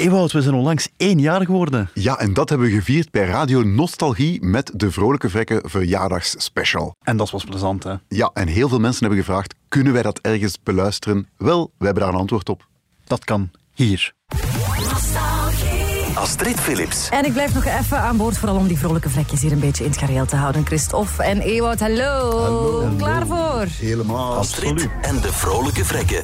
Ewout, we zijn onlangs één jaar geworden. Ja, en dat hebben we gevierd bij Radio Nostalgie met de Vrolijke Vrekken verjaardagsspecial. En dat was plezant, hè? Ja, en heel veel mensen hebben gevraagd, kunnen wij dat ergens beluisteren? Wel, we hebben daar een antwoord op. Dat kan hier. Astrid Philips. En ik blijf nog even aan boord, vooral om die vrolijke vlekjes hier een beetje in het gareel te houden. Christophe en Ewout, hallo. Hallo. Klaar voor? Helemaal. Astrid en de vrolijke vrekken.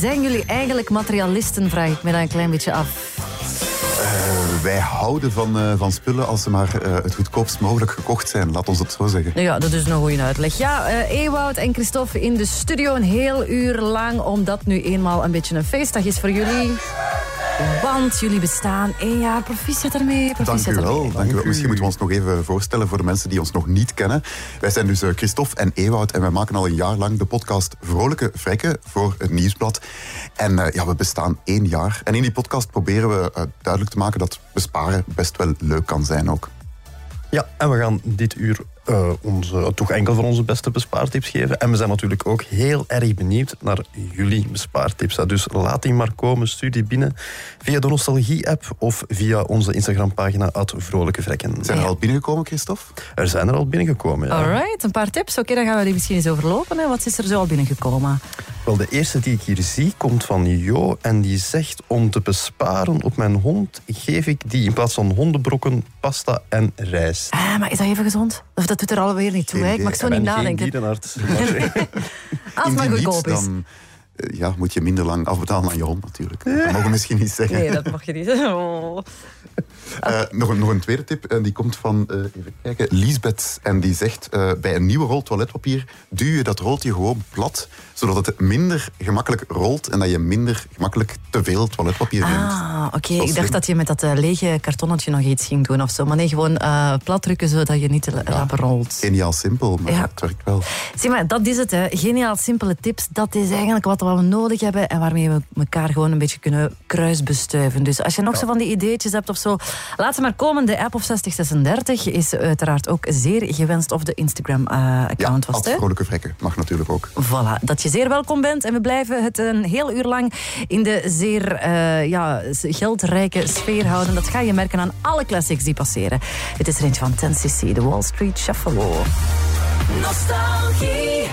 Zijn jullie eigenlijk materialisten, vraag ik me dan een klein beetje af. Eh, wij houden van, eh, van spullen als ze maar eh, het goedkoopst mogelijk gekocht zijn. Laat ons het zo zeggen. Ja, dat is een goede uitleg. Ja, Ewout en Christophe in de studio een heel uur lang... omdat nu eenmaal een beetje een feestdag is voor jullie. Want jullie bestaan één jaar. Proficiat ermee. Dank u wel. ermee. Dank u wel. Misschien moeten we ons nog even voorstellen voor de mensen die ons nog niet kennen. Wij zijn dus eh, Christophe en Ewout en wij maken al een jaar lang de podcast Vrolijke Vrekken voor het Nieuwsblad. En eh, ja, we bestaan één jaar. En in die podcast proberen we eh, duidelijk te maken dat besparen best wel leuk kan zijn ook. Ja, en we gaan dit uur eh, onze, toch enkel voor onze beste bespaartips geven. En we zijn natuurlijk ook heel erg benieuwd naar jullie bespaartips. Dus laat die maar komen, stuur die binnen via de Nostalgie-app of via onze Instagram-pagina Vrolijke Vrekken. Zijn er al binnengekomen, Christophe? Er zijn er al binnengekomen, ja. Alright, een paar tips. Oké, dan gaan we die misschien eens overlopen. Hè. Wat is er zo al binnengekomen? Wel, de eerste die ik hier zie komt van Jo en die zegt om te besparen op mijn hond geef ik die in plaats van hondenbrokken pasta en rijst. Ah, maar is dat even gezond? Of dat doet er alweer niet toe. Hè? Ik mag zo niet ben geen nadenken. dierenarts. maar- Als het maar goedkoop is. dan ja, moet je minder lang afbetalen aan je hond natuurlijk. Dat mogen we misschien niet zeggen. Nee, dat mag je niet. Oh. Eh, nog, een, nog een tweede tip, en die komt van, eh, even kijken, Liesbeth. En die zegt, eh, bij een nieuwe rol toiletpapier duw je dat rolltje gewoon plat, zodat het minder gemakkelijk rolt en dat je minder gemakkelijk te veel toiletpapier neemt. Ah, oké. Dat Ik dacht slim. dat je met dat eh, lege kartonnetje nog iets ging doen of zo. Maar nee, gewoon eh plat drukken zodat je niet te rap rolt. Geniaal simpel, maar Ja. het werkt wel. Zie maar, dat is het. Hè. Geniaal simpele tips. Dat is eigenlijk wat we nodig hebben en waarmee we elkaar gewoon een beetje kunnen kruisbestuiven. Dus als je nog zo van die ideetjes hebt of zo, laat ze maar komen. De app of 6036 is uiteraard ook zeer gewenst. Of de Ja, Instagram-account was als het. hè? vrolijke vrekken mag natuurlijk ook. Voilà, dat je zeer welkom bent. En we blijven het een heel uur lang in de zeer eh, ja, geldrijke sfeer houden. Dat ga je merken aan alle classics die passeren. Dit is er eentje van 10cc, de Wall Street Shuffle. Nostalgie.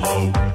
slow.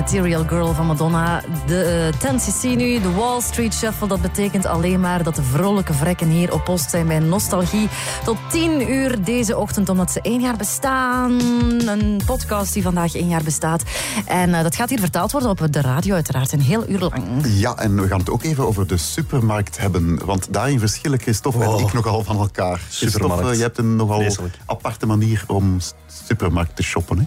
Material Girl van Madonna. De uh, 10cc nu, de Wall Street Shuffle. Dat betekent alleen maar dat de vrolijke vrekken hier op post zijn bij Nostalgie. Tot 10 uur deze ochtend, omdat ze één jaar bestaan. Een podcast die vandaag één jaar bestaat. En uh, dat gaat hier vertaald worden op de radio uiteraard, een heel uur lang. Ja, en we gaan het ook even over de supermarkt hebben. Want daarin verschillen Christophe Oh. en ik nogal van elkaar. Christophe, Supermarkt. je hebt een nogal aparte manier om supermarkt te shoppen. Hè?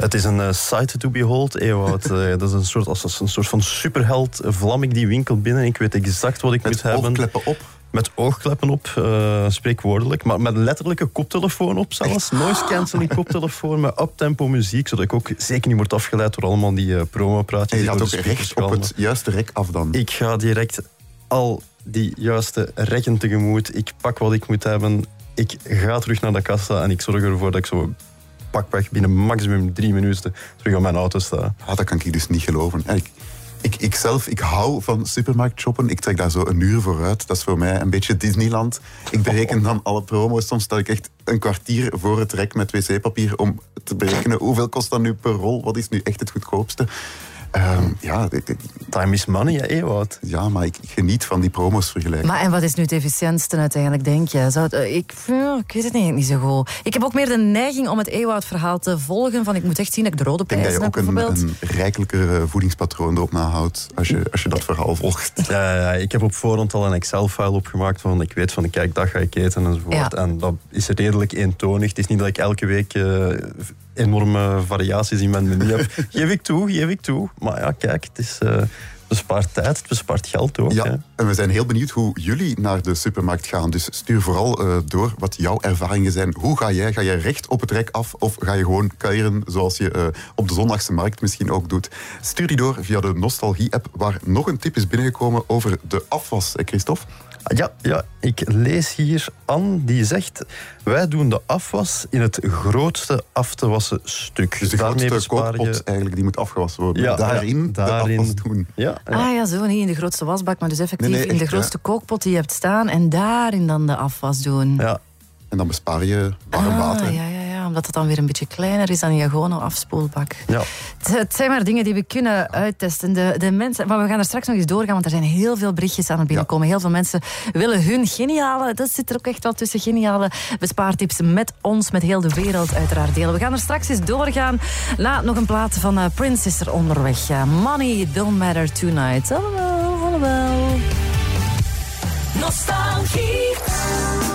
Het is een eh, site to behold, Ewout. Eh, dat is een soort, als een soort van superheld. Vlam ik die winkel binnen. Ik weet exact wat ik Met moet hebben. oogkleppen op. Met oogkleppen op, eh, spreekwoordelijk. Maar met letterlijke koptelefoon op zelfs. Noise cancelling koptelefoon met uptempo muziek. Zodat ik ook zeker niet word afgeleid door allemaal die eh promo-praatjes. En je gaat ook de speakers recht op het juiste rek af dan. Ik ga direct al die juiste rekken tegemoet. Ik pak wat ik moet hebben. Ik ga terug naar de kassa en ik zorg ervoor dat ik zo pakweg binnen maximum drie minuten terug aan mijn auto sta. Ah, dat kan ik dus niet geloven. En Ik, ik, ik zelf, ik hou van supermarkt shoppen. Ik trek daar zo een uur voor uit. Dat is voor mij een beetje Disneyland. Ik bereken dan alle promo's. Soms sta ik echt een kwartier voor het rek met wc-papier om te berekenen hoeveel kost dat nu per rol. Wat is nu echt het goedkoopste? Ehm, ja, ik- ik- Time is money, hè, Ewout. ja, maar ik, ik geniet van die promo's vergelijken. Maar en wat is nu het efficiëntste uiteindelijk, denk je? Zou het, eh, ik, ja, ik weet het eigenlijk niet zo goed. Ik heb ook meer de neiging om het Ewoud-verhaal te volgen. Van ik moet echt zien dat ik de rode ik denk dat prijzen je heb, ook een, bijvoorbeeld. een rijkelijker eh, voedingspatroon erop nahoudt als je, als je dat verhaal volgt. Ja, ja, ik heb op voorhand al een Excel-file opgemaakt van ik weet van kijk, dat ga ik eten enzovoort. Ja. En dat is redelijk eentonig. Het is niet dat ik elke week eh, enorme variaties in mijn menu heb. geef ik toe, geef ik toe. Maar ja, kijk, het is eh bespaart tijd, het bespaart geld ook. hè. Ja, en we zijn heel benieuwd hoe jullie naar de supermarkt gaan. Dus stuur vooral eh, door wat jouw ervaringen zijn. Hoe ga jij? Ga jij recht op het rek af of ga je gewoon kuieren zoals je eh, op de zondagse markt misschien ook doet? Stuur die door via de Nostalgie-app, waar nog een tip is binnengekomen over de afwas, Christophe. Ja, ja, ik lees hier Anne die zegt: Wij doen de afwas in het grootste af te wassen stuk. Dus de Daarmee grootste kookpot eigenlijk, die moet afgewassen worden. Ja, daarin, ja, daarin. de afwas doen. Ja, ja. Ah ja, zo niet in de grootste wasbak, maar dus effectief Nee, nee, in de grootste kookpot die je hebt staan en daarin dan de afwas doen. ja. En dan bespaar je warm Ah, water. ja, ja, ja, omdat het dan weer een beetje kleiner is dan je gewone afspoelbak. Ja. Het, het zijn maar dingen die we kunnen uittesten. De, de mensen, maar we gaan er straks nog eens doorgaan, want er zijn heel veel berichtjes aan het binnenkomen. Heel veel mensen willen hun geniale, dat zit er ook echt wel tussen, geniale bespaartips met ons, met heel de wereld uiteraard delen. We gaan er straks eens doorgaan. Na nog een plaat van eh, Prince is er onderweg. Money don't matter tonight. Hallo, hallo. Nostalgie.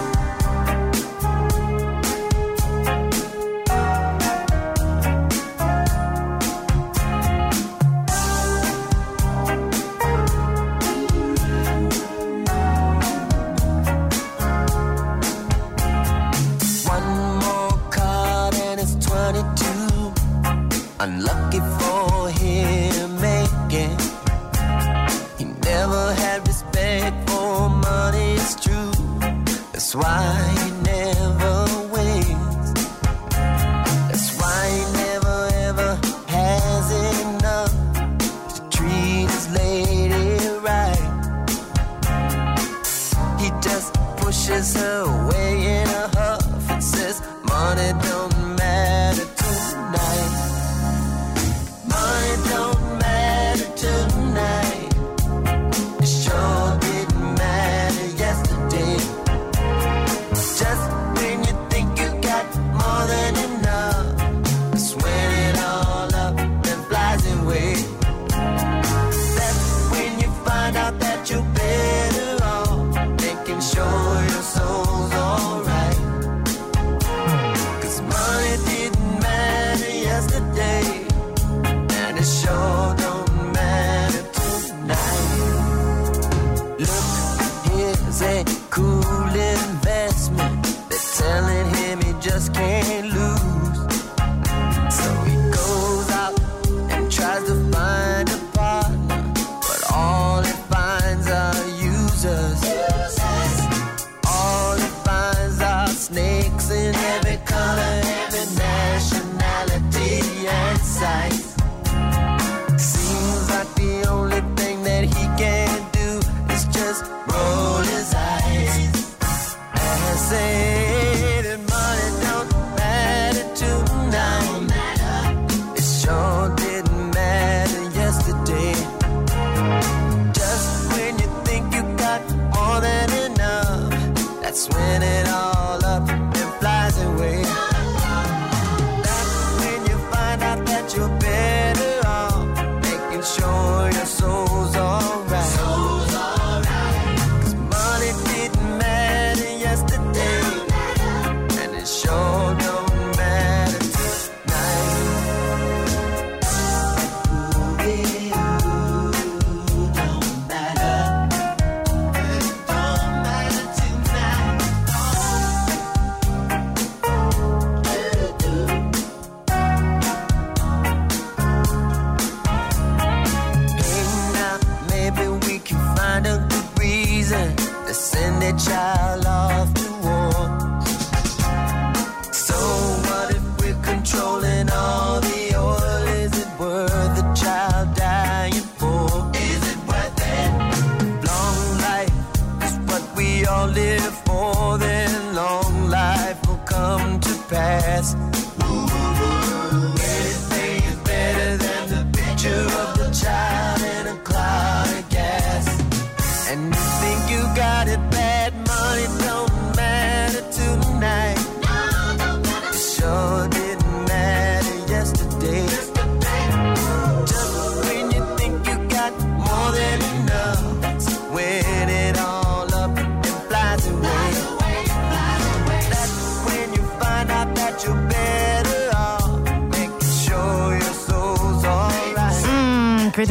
fool invest.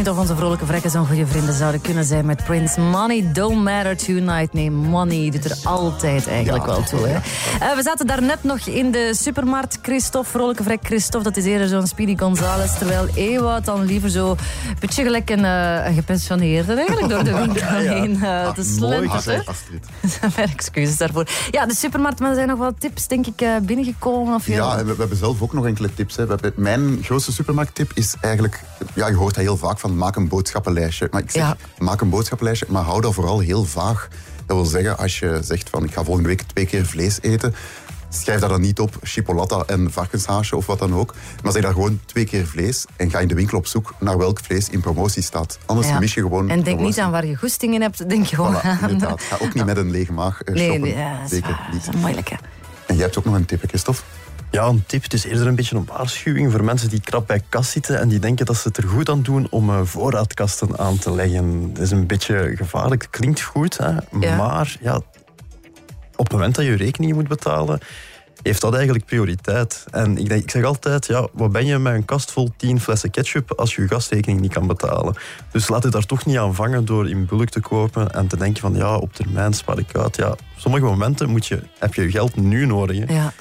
Of onze vrolijke vrekken zo'n goede vrienden zouden kunnen zijn met Prince. Money don't matter tonight. Nee, money doet er altijd eigenlijk Ja, wel toe. Hè? Eh, we zaten daarnet nog in de supermarkt. Christophe, vrolijke vrek Christophe, dat is eerder zo'n Speedy Gonzales. Terwijl Ewout dan liever zo een beetje gelijk een, eh, gepensioneerde eigenlijk door de winkel heen eh, te slenteren. Mijn excuses daarvoor. Ja, de supermarkt, maar er zijn nog wel tips, denk ik, binnengekomen. Of Ja, we, we hebben zelf ook nog enkele tips. Hè. Mijn grootste supermarkttip is eigenlijk... Ja, je hoort dat heel vaak van maak een boodschappenlijstje. Maar ik zeg, Ja. maak een boodschappenlijstje, maar hou dat vooral heel vaag. Dat wil zeggen, als je zegt van ik ga volgende week twee keer vlees eten... Schrijf dat dan niet op, chipolata en varkenshaasje of wat dan ook. Maar zeg daar gewoon twee keer vlees en ga in de winkel op zoek naar welk vlees in promotie staat. Anders Ja. mis je gewoon... En denk niet aan waar je goesting in hebt, denk gewoon Voilà, aan... inderdaad. Ga ook niet met een lege maag eh, Nee, shoppen. nee, ja, dat is Zeker waar. niet. Dat is moeilijk, hè. En jij hebt ook nog een tip, Christophe? Ja, een tip. Het is eerder een beetje een waarschuwing voor mensen die krap bij kas zitten en die denken dat ze het er goed aan doen om eh, voorraadkasten aan te leggen. Dat is een beetje gevaarlijk. Het klinkt goed, hè? Ja. maar ja, op het moment dat je je rekeningen moet betalen, heeft dat eigenlijk prioriteit. En ik, denk, ik zeg altijd, ja, wat ben je met een kast vol 10 flessen ketchup als je je gasrekening niet kan betalen? Dus laat je daar toch niet aan vangen door in bulk te kopen en te denken van ja, op termijn spaar ik uit. Ja, op sommige momenten moet je, heb je je geld nu nodig. Hè? Ja.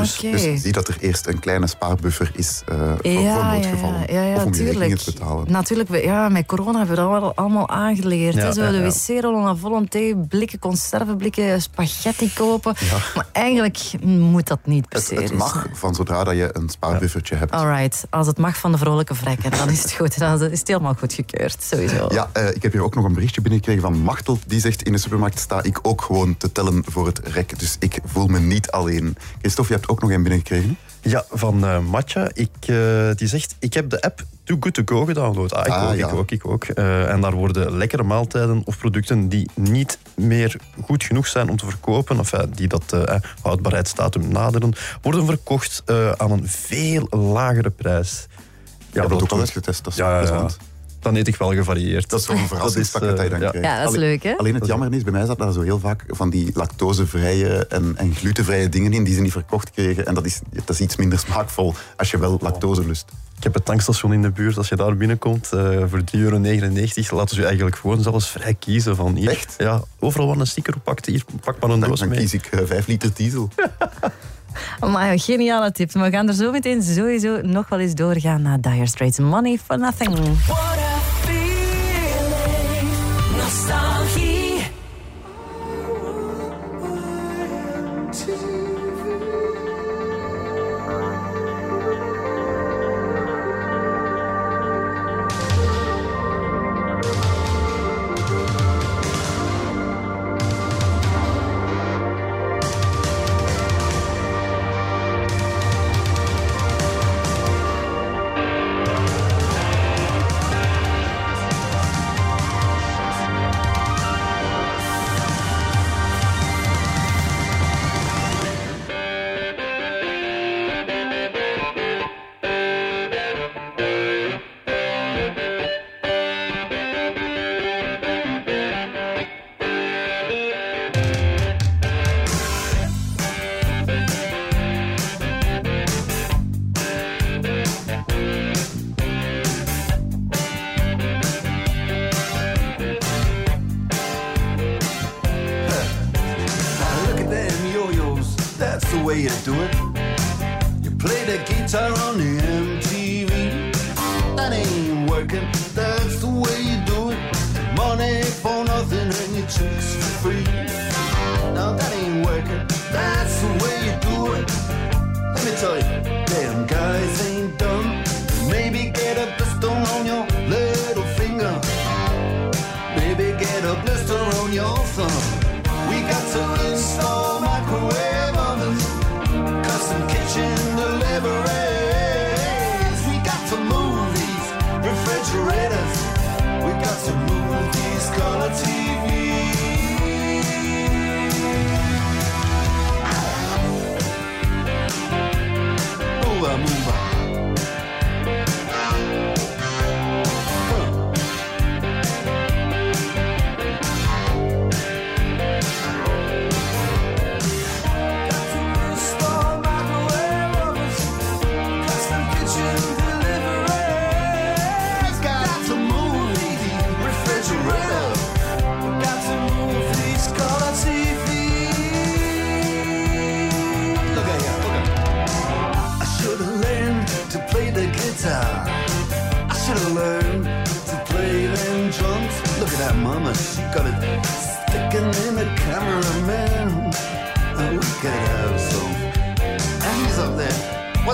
Dus, Oké. dus zie dat er eerst een kleine spaarbuffer is eh, voor, noodgevallen. ja, ja, of om je rekeningen te betalen. Natuurlijk, we- ja, met corona hebben we dat wel allemaal aangeleerd. Ja, hè. Zo de wc-rollen aan volonté, blikken, conserveblikken, spaghetti kopen. Maar eigenlijk moet dat niet per Het, se. het dus- mag van zodra dat je een spaarbuffertje hebt. Alright, als het mag van de vrolijke vrekken, dan is het goed. Dan is het helemaal goed gekeurd, sowieso. Ja, eh, ik heb hier ook nog een berichtje binnengekregen van Machtel. Die zegt, in de supermarkt sta ik ook gewoon te tellen voor het rek. Dus ik voel me niet alleen. Christophe, je hebt ook nog een binnengekregen. Ja, van eh Matja. Ik, eh, die zegt, ik heb de app Too Good To Go gedownload. Ah, ik Ah, ook, ja. ik ook, ik ook. Eh, en daar worden lekkere maaltijden of producten die niet meer goed genoeg zijn om te verkopen, of die dat houdbaarheidsdatum naderen, worden verkocht aan een veel lagere prijs. Ja, dat ook al eens getest. Dat is Ja, ja, ja. Dan eet ik wel gevarieerd. Dat is wel een verrassingspakket eh, dat je dan ja. krijgt. Ja, dat is Alleen- leuk, hè? Alleen het jammer is, bij mij zat daar zo heel vaak van die lactosevrije en, en glutenvrije dingen in die ze niet verkocht kregen. En dat is, dat is iets minder smaakvol als je wel lactose lust. Ik heb het tankstation in de buurt. Als je daar binnenkomt, eh, voor 3,99 euro, laten ze je eigenlijk gewoon zelfs vrij kiezen. Van hier, Echt? Ja, overal waar een sticker op pakt, hier, pak maar een Dan, doos dan mee. kies ik eh, 5 liter diesel. Maar een geniale tip. Maar we gaan er zo meteen sowieso nog wel eens doorgaan naar Dire Straits. Money for nothing. color TV.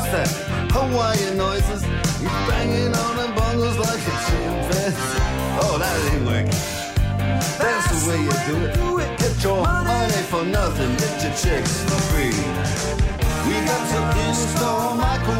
What's that? Hawaiian noises. He's banging on the bongos like a chimpanzee. Oh, that ain't working. That's the way you do it. Get your money for nothing, get your chicks for free. We got to install microwave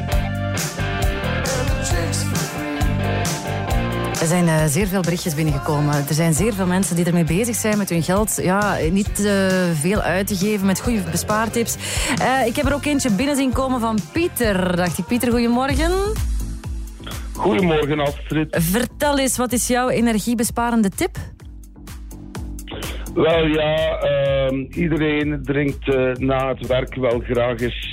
Er zijn eh, zeer veel berichtjes binnengekomen. Er zijn zeer veel mensen die ermee bezig zijn met hun geld. Ja, niet eh, veel uit te geven met goede bespaartips. Eh, ik heb er ook eentje binnen zien komen van Pieter. Dacht ik, Pieter, goedemorgen. Goedemorgen Astrid. Vertel eens, wat is jouw energiebesparende tip? Wel ja, ehm, iedereen drinkt na het werk wel graag eens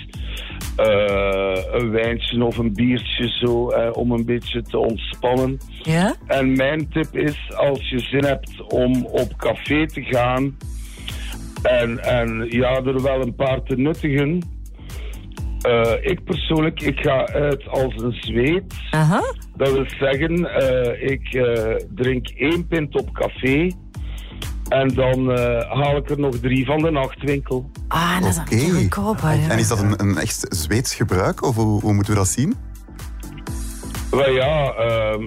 een wijntje of een biertje zo eh, om een beetje te ontspannen. Ja? En mijn tip is, als je zin hebt om op café te gaan en, en ja, er wel een paar te nuttigen. eh, ik persoonlijk, ik ga uit als een zweet. Aha. Dat wil zeggen, eh, ik eh, drink één pint op café. En dan eh, haal ik er nog drie van de nachtwinkel. Ah, dat is Oké. een goedkoop. hè. En is dat een, een echt Zweeds gebruik, of hoe, hoe moeten we dat zien? Wel ja, ehm,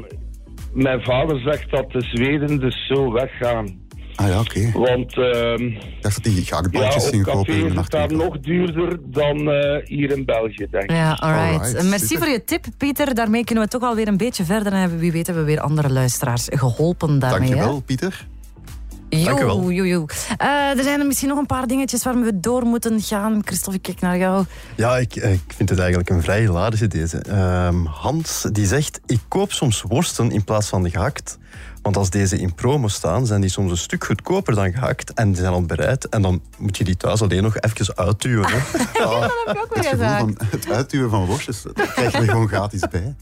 mijn vader zegt dat de Zweden dus zo weggaan. Ah ja, oké. Want ehm, Ik dacht dat die ja, gehaktballetjes op gingen kopen in de is het daar nog duurder dan eh, hier in België, denk ik. Ja, alright. Alright, Merci super. voor je tip, Pieter. Daarmee kunnen we toch alweer een beetje verder. En wie weet hebben we weer andere luisteraars geholpen daarmee. hè? Dankjewel, Pieter. Wel. Jo. Eh, er zijn er misschien nog een paar dingetjes waar we door moeten gaan. Christophe, ik kijk naar jou. Ja, ik, ik vind het eigenlijk een vrij hilarische deze. Ehm, Hans die zegt, ik koop soms worsten in plaats van gehakt. Want als deze in promo staan, zijn die soms een stuk goedkoper dan gehakt. En die zijn al bereid. En dan moet je die thuis alleen nog even uitduwen. Hè. Ah, heb ik ook het gevoel van het uitduwen van worstjes, dat krijg je er gewoon gratis bij.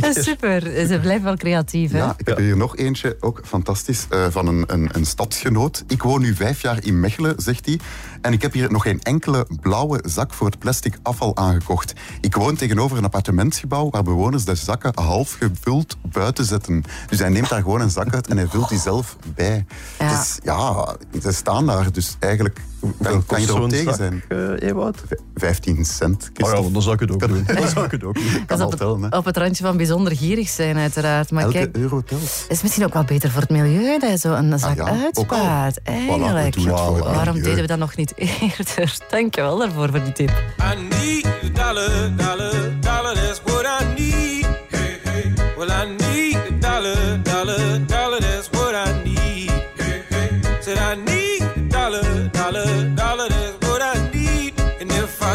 Super, ze blijven wel creatief. Hè? Ja, ik heb hier nog eentje, ook fantastisch, eh, van een, een, een stadsgenoot. Ik woon nu vijf jaar in Mechelen, zegt hij. En ik heb hier nog geen enkele blauwe zak voor het plastic afval aangekocht. Ik woon tegenover een appartementsgebouw waar bewoners de zakken half gevuld buiten zetten. Dus hij neemt daar gewoon een zak uit en hij vult die zelf bij. Ja. Dus, ja ze staan daar, dus eigenlijk kan, kan je Zo'n tegen zak, zijn. eh, Ewout? V- 15 cent. Oh ja, dan zou ik het ook doen. Dan zou ik het ook doen. kan Dat op het, tellen, op het randje van bijzonder gierig zijn, uiteraard. Maar Elke kijk, euro telt. het is misschien ook wel beter voor het milieu dat je zo een zak Ah ja, uitspaart. Eigenlijk. Voilà, we doen het Waarom milieu. deden we dat nog niet eerder? Dankjewel daarvoor, voor die tip. I need a dollar, dollar, dollar, that's what I need. Hey, hey. Well, I need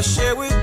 share with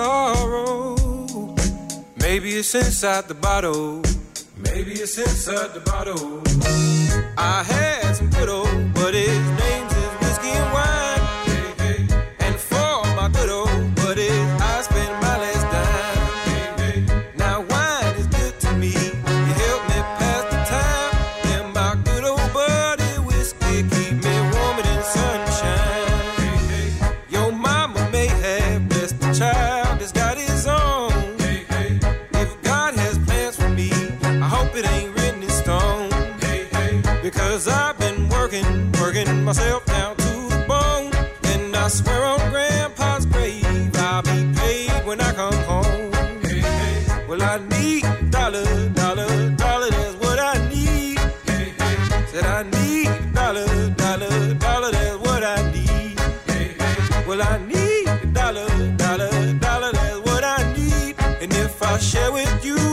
sorrow. Maybe it's inside the bottle. Maybe it's inside the bottle. I had some good old, buddies. myself down to the bone. And I swear on Grandpa's grave, I'll be paid when I come home. Hey, hey. Well, I need dollar, dollar, dollar, that's what I need. Hey, hey. Said I need dollar, dollar, dollar, that's what I need. Hey, hey. Well, I need dollar, dollar, dollar, that's what I need. And if I share with you,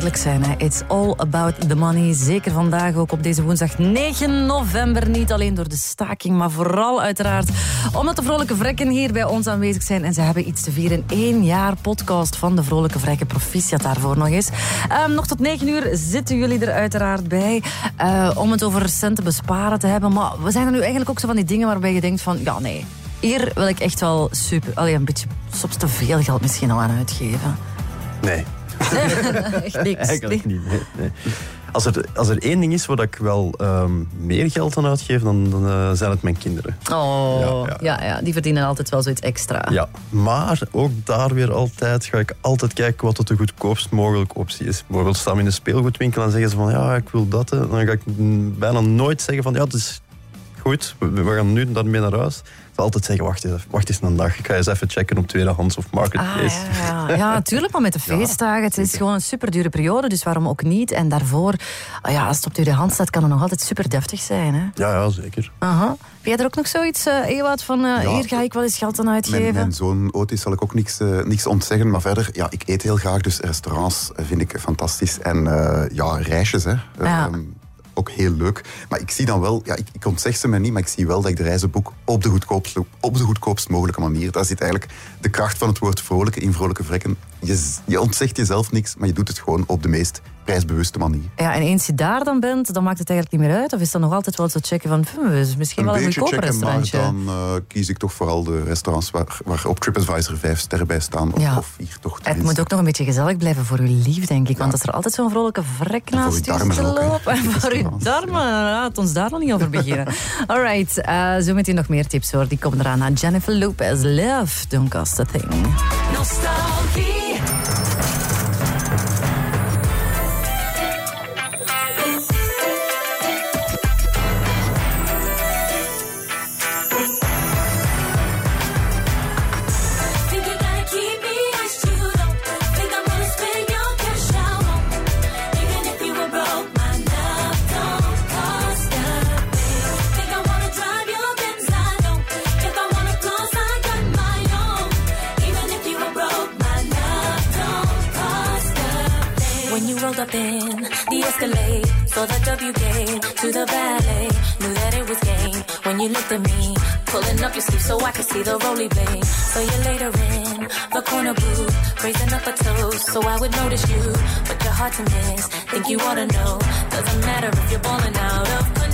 duidelijk zijn. It's all about the money. Zeker vandaag ook op deze woensdag 9 november. Niet alleen door de staking, maar vooral uiteraard omdat de Vrolijke Vrekken hier bij ons aanwezig zijn. En ze hebben iets te vieren. Eén jaar podcast van de Vrolijke Vrekken. Proficiat daarvoor nog eens. Ehm, nog tot 9 uur zitten jullie er uiteraard bij. eh, om het over centen besparen te hebben. Maar we zijn er nu eigenlijk ook zo van die dingen waarbij je denkt van... Ja, nee. Hier wil ik echt wel super... Allee, een beetje soms te veel geld misschien al aan uitgeven. Nee. echt niks. Eigenlijk niet. Nee, nee. Als, er, als er één ding is waar ik wel ehm, meer geld aan uitgeef, dan, dan eh, zijn het mijn kinderen. Oh, Ja, ja, ja, die verdienen altijd wel zoiets extra. Ja, maar ook daar weer altijd ga ik altijd kijken wat de goedkoopst mogelijke optie is. Bijvoorbeeld staan we in een speelgoedwinkel en zeggen ze van ja, ik wil dat. hè. Dan ga ik bijna nooit zeggen van ja, het is goed, we, we gaan nu daarmee naar huis. Altijd zeggen, wacht eens, wacht eens een dag. Ik ga eens even checken op tweedehands of Ah, marketplace. ja, ja. ja, natuurlijk, maar met de Ja, feestdagen. het is gewoon een superdure periode, dus waarom ook niet? En daarvoor, ah ja, als het op de hand staat, kan het nog altijd super deftig zijn. Hè? Ja, ja, zeker. Aha. Heb jij er ook nog zoiets, eh Ewout, van eh, Ja. hier ga ik wel eens geld aan uitgeven? mijn zoon Otis zal ik ook niks, eh, niks ontzeggen. Maar verder, ja, ik eet heel graag, dus restaurants vind ik fantastisch. En eh, ja, reisjes, hè. Ja. Ehm, ook heel leuk. Maar ik zie dan wel, ja, ik, ik ontzeg ze me niet, maar ik zie wel dat ik de reizen boek op de, goedkoopst, op de goedkoopst mogelijke manier. Daar zit eigenlijk de kracht van het woord vrolijke in vrolijke vrekken. Je, je ontzegt jezelf niks, maar je doet het gewoon op de meest prijsbewuste manier. Ja, en eens je daar dan bent, dan maakt het eigenlijk niet meer uit? Of is dat nog altijd wel zo checken van, hm, is misschien wel een beetje goedkoop maar restaurantje? dan eh, kies ik toch vooral de restaurants waar, waar op TripAdvisor vijf sterren bij staan. Of, Ja. of vier toch Het moet ook nog een beetje gezellig blijven voor uw lief, denk ik. Want als er altijd zo'n vrolijke vrek naast uw u darmen ook, hè. loopt. En voor uw darmen. Laat ons daar nog niet over beginnen. Alright, eh zo meteen nog meer tips hoor. Die komen eraan aan Jennifer Lopez. Love don't cost a thing. Nostalgie. Rolled up in the Escalade, saw the W to the ballet, knew that it was game. When you looked at me, pulling up your sleeve so I could see the roly blade. So you later in the corner booth, raising up a toast so I would notice you, but you're hard to miss. Think you ought to know, doesn't matter if you're balling out of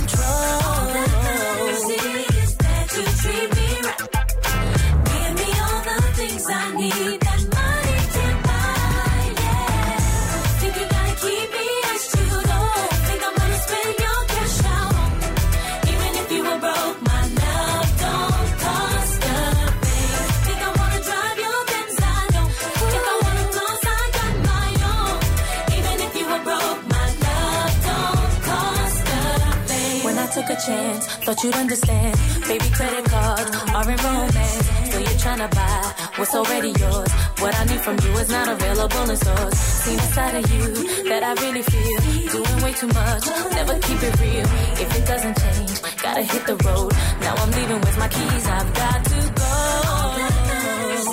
from you is not available in stores. Seen a side of you that I really feel. Doing way too much, never keep it real. If it doesn't change, gotta hit the road. Now I'm leaving with my keys, I've got to go. All that matters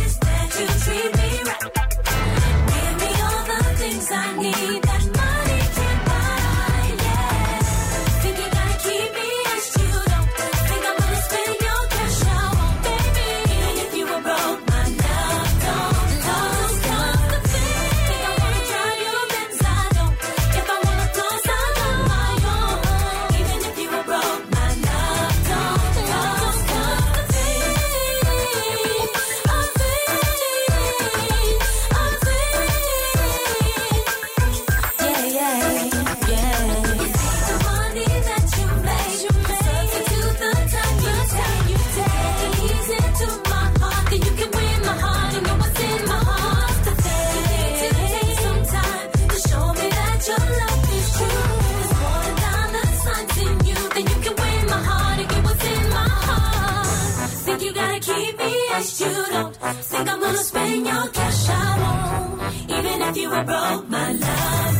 is that you treat me right. Give me all the things I need you don't think I'm gonna spend your cash I won't. Even if you were broke, my love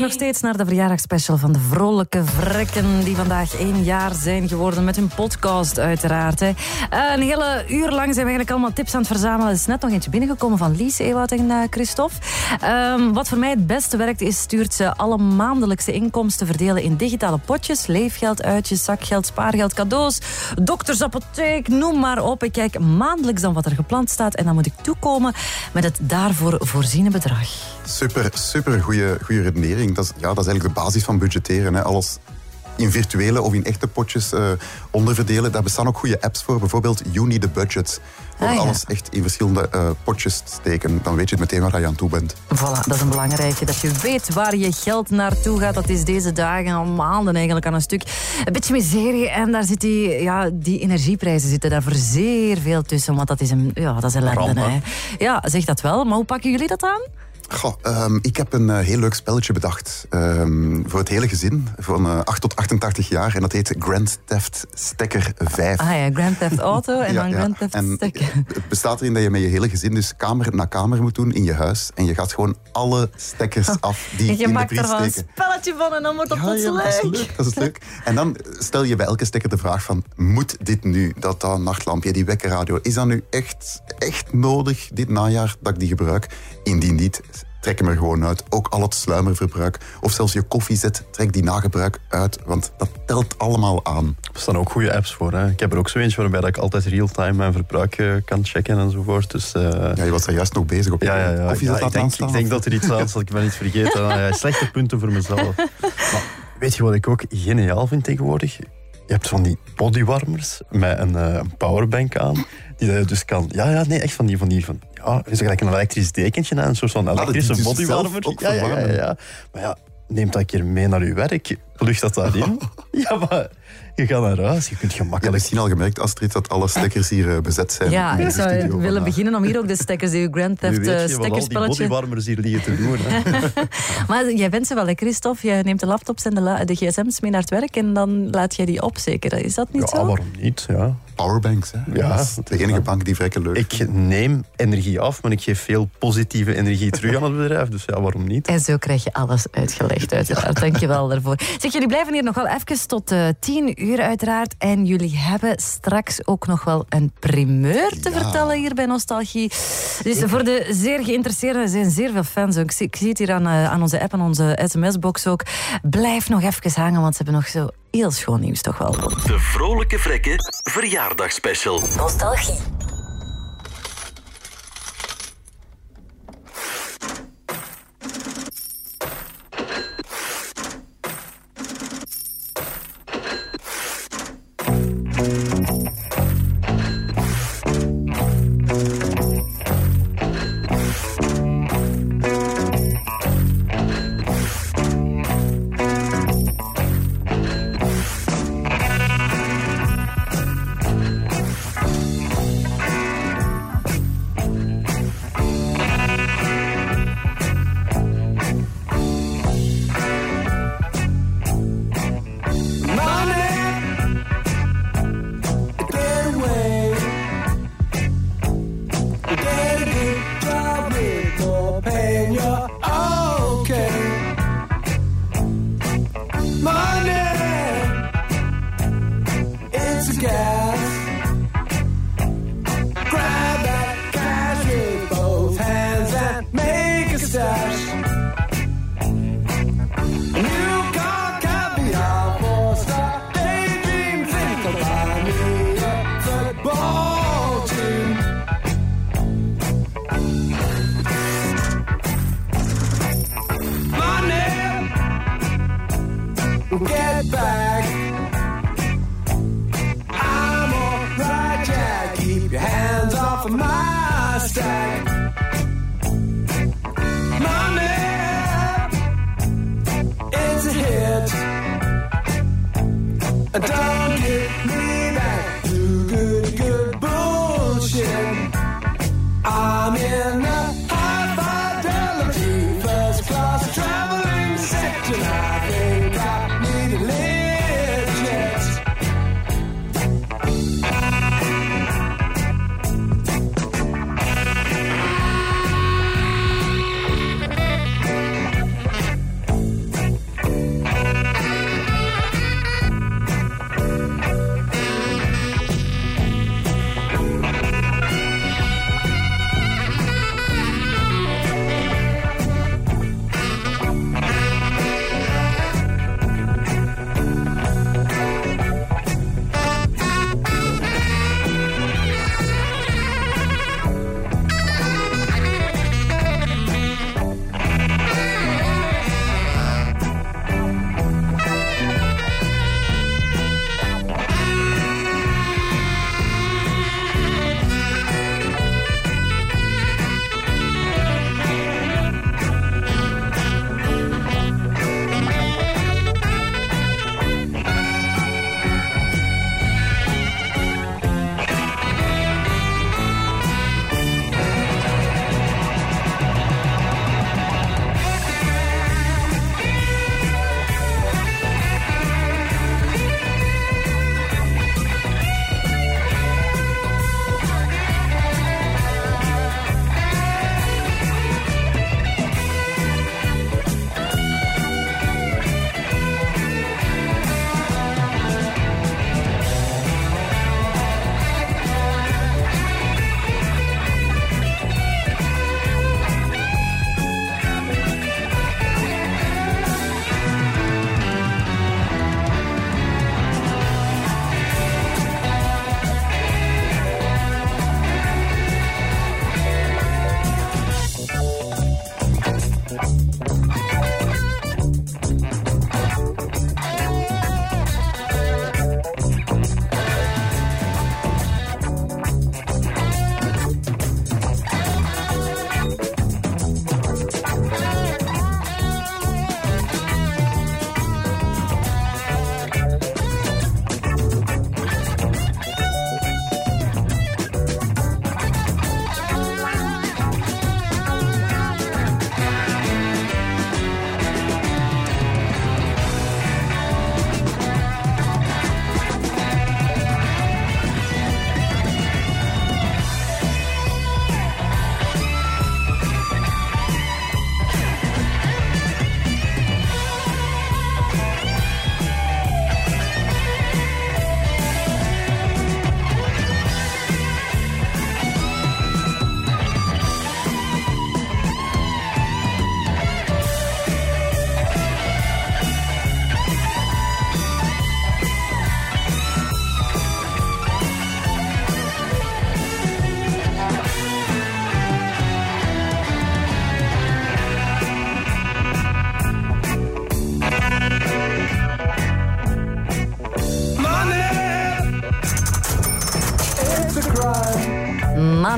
nog steeds naar de verjaardagsspecial van de vrolijke vrekken die vandaag één jaar zijn geworden met hun podcast uiteraard. Eh, een hele uur lang zijn we eigenlijk allemaal tips aan het verzamelen. Er is net nog eentje binnengekomen van Lies, Ewout en eh, Christophe. Ehm, wat voor mij het beste werkt is stuurt ze alle maandelijkse inkomsten verdelen in digitale potjes. Leefgeld, uitjes, zakgeld, spaargeld, cadeaus, doktersapotheek, noem maar op. Ik kijk maandelijks dan wat er gepland staat en dan moet ik toekomen met het daarvoor voorziene bedrag. Super, super goede redenering. Dat is, ja, dat is eigenlijk de basis van budgetteren. Hè. Alles in virtuele of in echte potjes eh, onderverdelen. Daar bestaan ook goede apps voor. Bijvoorbeeld You Need a Budget. Voor Ah, ja. alles echt in verschillende eh, potjes te steken. Dan weet je het meteen waar je aan toe bent. Voilà, dat is een belangrijke. Dat je weet waar je geld naartoe gaat. Dat is deze dagen al maanden eigenlijk aan een stuk. Een beetje miserie. En daar zit die, ja, die energieprijzen zitten daar voor zeer veel tussen. Want dat is een, ja, dat is ellende. Hè. Ja, zeg dat wel. Maar hoe pakken jullie dat aan? Goh, ehm, ik heb een eh, heel leuk spelletje bedacht. ehm, voor het hele gezin. Van eh 8 tot 88 jaar. En dat heet Grand Theft Stekker 5. Ah ja, Grand Theft Auto en Ja, dan ja. Grand Theft En Stekken. Het bestaat erin dat je met je hele gezin dus kamer na kamer moet doen in je huis. En je gaat gewoon alle stekkers af die En je in de maakt er van een spelletje van en dan wordt dat Ja, ja, dat is leuk. leuk. Dat is leuk. En dan stel je bij elke stekker de vraag van... Moet dit nu, dat, dat nachtlampje, die wekkerradio... Is dat nu echt, echt nodig, dit najaar, dat ik die gebruik? Indien niet, trek hem er gewoon uit. Ook al het sluimerverbruik. Of zelfs je koffiezet, trek die nagebruik uit. Want dat telt allemaal aan. Er staan ook goede apps voor. Hè. Ik heb er ook zo eentje waarbij dat ik altijd real-time mijn verbruik eh, kan checken enzovoort. Dus, eh, Ja, je was daar juist nog bezig op ja, ja, ja. koffiezet Ja, ik, denk, ik dat er iets aan zat. Ik ben niet vergeten. Ja, slechte punten voor mezelf. Maar weet je wat ik ook geniaal vind tegenwoordig? Je hebt van die bodywarmers met een eh, powerbank aan. Die je dus kan... Ja, ja, nee, echt van die... Van die van, ja, is gelijk een elektrisch dekentje aan. Een soort van elektrische dus bodywarmer. Ja, ja, ja. Maar ja, neem dat een keer mee naar je werk. Lucht dat daarin. Ja, maar je gaat naar huis. Je kunt Je hebt gemakkelijk... misschien al gemerkt, Astrid, dat alle stekkers hier eh, bezet zijn. Ja, ik zou willen vandaag. beginnen om hier ook de stekkers, die Grand Nu Theft weet eh, je stekkerspelletje. hier liggen te doen. Maar jij bent ze wel, hè, Christophe? Jij neemt de laptops en de, la- de gsm's mee naar het werk en dan laat jij die op, zeker? Is dat niet Ja, zo? waarom niet? Ja. Powerbanks, hè? Ja. Dat is de enige bank die vrekken leuk Ik neem energie af, maar ik geef veel positieve energie terug aan het bedrijf. Dus ja, waarom niet? En zo krijg je alles uitgelegd, uiteraard. Dank je wel daarvoor. Zeg, jullie blijven hier nog wel even tot eh, tien uur, uiteraard. En jullie hebben straks ook nog wel een primeur te vertellen hier bij Nostalgie. Dus voor de zeer geïnteresseerden, er zijn zeer veel fans. Ik zie, ik zie het hier aan, eh, aan onze app en onze sms-box ook. Blijf nog even hangen, want ze hebben nog zo heel schoon nieuws toch wel. De Vrolijke Vrekken verjaardagsspecial. Nostalgie.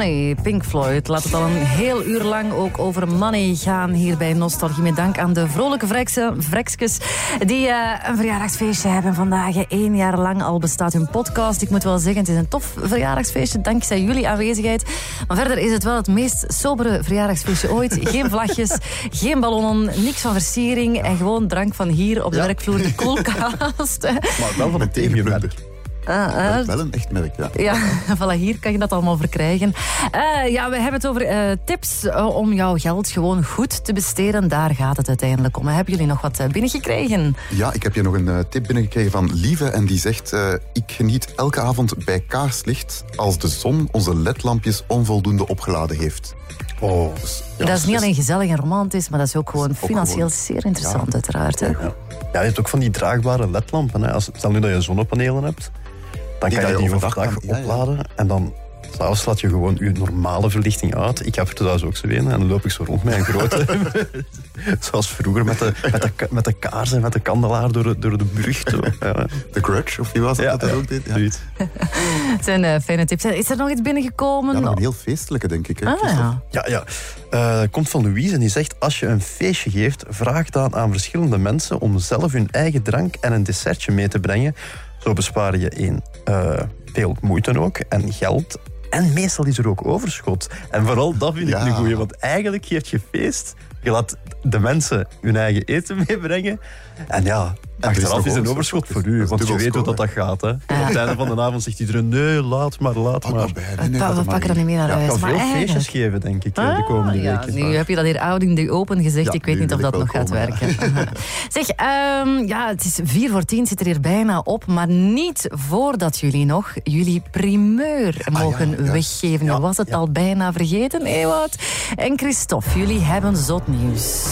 Money, Pink Floyd. Laat het al een heel uur lang ook over money gaan hier bij Nostalgie. Met dank aan de vrolijke vrekse, vrekskes die eh, een verjaardagsfeestje hebben vandaag. Eén jaar lang al bestaat hun podcast. Ik moet wel zeggen, het is een tof verjaardagsfeestje dankzij jullie aanwezigheid. Maar verder is het wel het meest sobere verjaardagsfeestje ooit. Geen vlagjes, geen ballonnen, niks van versiering en gewoon drank van hier op de werkvloer, de koelkast. Maar wel van een tegenmerk. Ah, ah, Wel een echt merk, ja. ja, voilà, hier kan je dat allemaal verkrijgen. Eh, ja, we hebben het over eh, tips eh, om jouw geld gewoon goed te besteden. Daar gaat het uiteindelijk om. Hebben jullie nog wat eh, binnengekregen? Ja, ik heb hier nog een eh, tip binnengekregen van Lieve. En die zegt, eh, ik geniet elke avond bij kaarslicht als de zon onze ledlampjes onvoldoende opgeladen heeft. Oh. dat is niet alleen gezellig en romantisch, maar dat is ook gewoon ook financieel gewoon- zeer interessant, uiteraard. Hè? Ja, je hebt ook van die draagbare ledlampen. Hè. Als, stel nu dat je zonnepanelen hebt, dan Die kan je die overdag ja, ja. opladen. En dan s'avonds laat je gewoon je normale verlichting uit. Ik heb er thuis ook zo een. En dan loop ik zo rond met een grote. Zoals vroeger met de, met de, met de kaars en met de kandelaar door de, door de brug. Ja, The Grudge, of wie was dat Ja, dat ja, ook deed? Ja. Het zijn eh, fijne tips. Is er nog iets binnengekomen? Ja, nog een heel feestelijke, denk ik. Hè, ah, ja. Ja, ja. Eh, komt van Louise en die zegt... Als je een feestje geeft, vraag dan aan verschillende mensen... om zelf hun eigen drank en een dessertje mee te brengen. Zo bespaar je één, eh, veel moeite ook en geld. En meestal is er ook overschot. En vooral dat vind ik Ja. een goeie. Want eigenlijk geeft je feest... Je laat de mensen hun eigen eten meebrengen. En ja, er is achteraf nog is een overschot, voor u. dat Want je weet hoe dat, dat gaat. Hè. Op het einde van de avond zegt iedereen... Nee, laat maar, laat Pak maar. We pakken dat niet meer naar Ja, huis. Ik ga maar veel eigenlijk- feestjes geven, denk ik, eh, de komende Ah, ja, weken. Nu heb je dat hier oud in de open gezegd. Ja, ik weet niet of dat nog gaat werken. zeg, ehm, ja, het is vier voor tien, zit er hier bijna op. Maar niet voordat jullie nog jullie primeur mogen Ah, ja. weggeven. Je was het al bijna vergeten, Ewout. En Christophe, jullie hebben zot nieuws.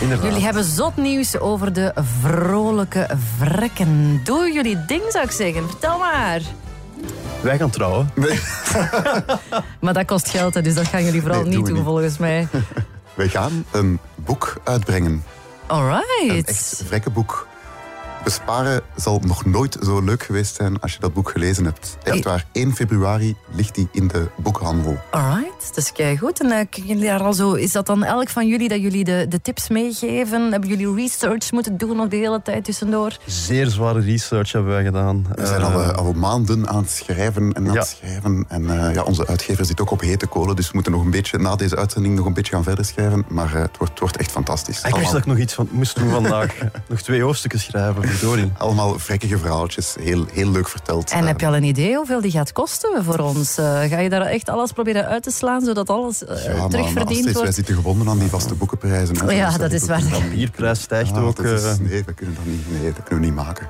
Inderdaad. Jullie hebben zot nieuws over de vrolijke vrekken. Doe jullie ding, zou ik zeggen. Vertel maar. Wij gaan trouwen. Nee, Maar dat kost geld, hè, dus dat gaan jullie vooral Nee, niet doen niet. volgens mij. wij gaan een boek uitbrengen. Een Alright. echt vrekkenboek. Besparen zal nog nooit zo leuk geweest zijn als je dat boek gelezen hebt. Echt waar, 1 februari ligt die in de boekhandel. Alright, dat is kei goed. En kunnen jullie daar al zo, is dat dan elk van jullie dat jullie de, de tips meegeven? Hebben jullie research moeten doen nog de hele tijd tussendoor? Zeer zware research hebben wij gedaan. We zijn al, Eh, eh, al maanden aan het schrijven en aan Ja. het schrijven. En eh, ja, onze uitgever zit ook op hete kolen, dus we moeten nog een beetje, na deze uitzending nog een beetje gaan verder schrijven. Maar het, wordt, het wordt echt fantastisch. ik wist dat ik nog iets van moest doen vandaag. nog twee hoofdstukken schrijven, verdorie. allemaal vrekkige verhaaltjes, heel, heel leuk verteld. En Eh, heb je al een idee hoeveel die gaat kosten voor ons? Eh, ga je daar echt alles proberen uit te slaan, zodat alles eh, ja, maar- maar terugverdiend Astrid, wij wordt? zitten gebonden aan die vaste boekenprijzen. hè. Ja, dat is waar. we niet- Bierprijs stijgt Ah, ook. dat is- eh, nee, dat kunnen, we niet, nee, dat kunnen we niet maken.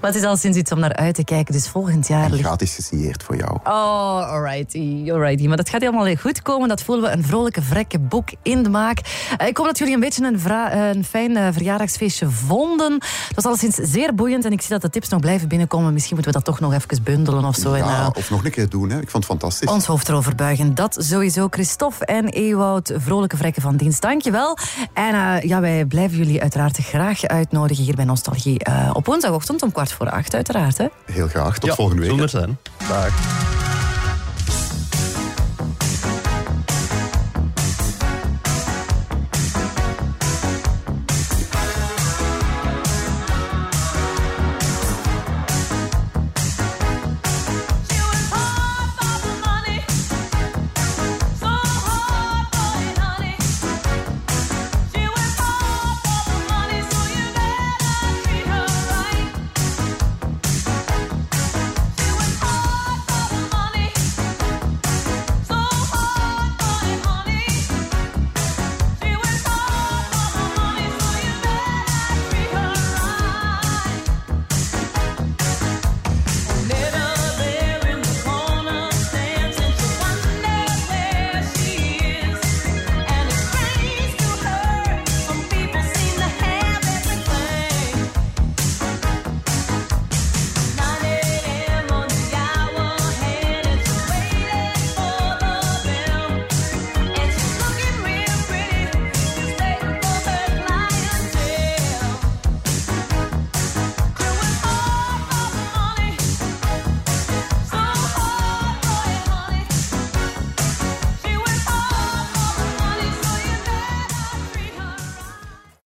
Maar het is al sinds iets om naar uit te kijken, dus volgend jaar En ligt gratis gesigneerd voor jou. Oh, alrighty, alrighty. Maar dat gaat helemaal goed komen. Dat voelen we een vrolijke, vrekke boek in de maak. Eh, Ik hoop dat jullie een beetje een, eh, een fijn eh, verjaardagsfeestje vonden. Het was alleszins zeer boeiend en ik zie dat de tips nog blijven binnenkomen. Misschien moeten we dat toch nog even bundelen of zo. en, Ja, eh, of nog een keer doen. Hè. Ik vond het fantastisch. ons hoofd erover buigen. Dat sowieso. Christophe en Ewout, vrolijke vrekken van dienst. Dankjewel. En eh, ja, wij blijven jullie uiteraard graag uitnodigen hier bij Nostalgie. eh, op woensdagochtend om kwart voor acht, uiteraard. Hè? Heel graag. Tot ja, volgende week. zullen er zijn. Dag.